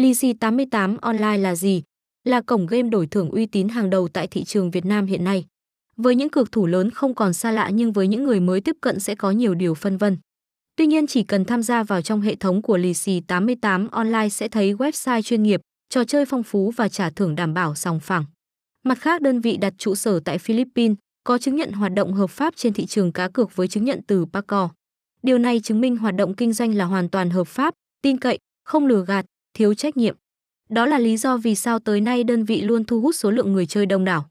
Lisi88 Online là gì? Là cổng game đổi thưởng uy tín hàng đầu tại thị trường Việt Nam hiện nay. Với những cược thủ lớn không còn xa lạ nhưng với những người mới tiếp cận sẽ có nhiều điều phân vân. Tuy nhiên chỉ cần tham gia vào trong hệ thống của Lisi88 Online sẽ thấy website chuyên nghiệp, trò chơi phong phú và trả thưởng đảm bảo sòng phẳng. Mặt khác đơn vị đặt trụ sở tại Philippines, có chứng nhận hoạt động hợp pháp trên thị trường cá cược với chứng nhận từ PACO. Điều này chứng minh hoạt động kinh doanh là hoàn toàn hợp pháp, tin cậy, không lừa gạt, thiếu trách nhiệm. Đó là lý do vì sao tới nay đơn vị luôn thu hút số lượng người chơi đông đảo.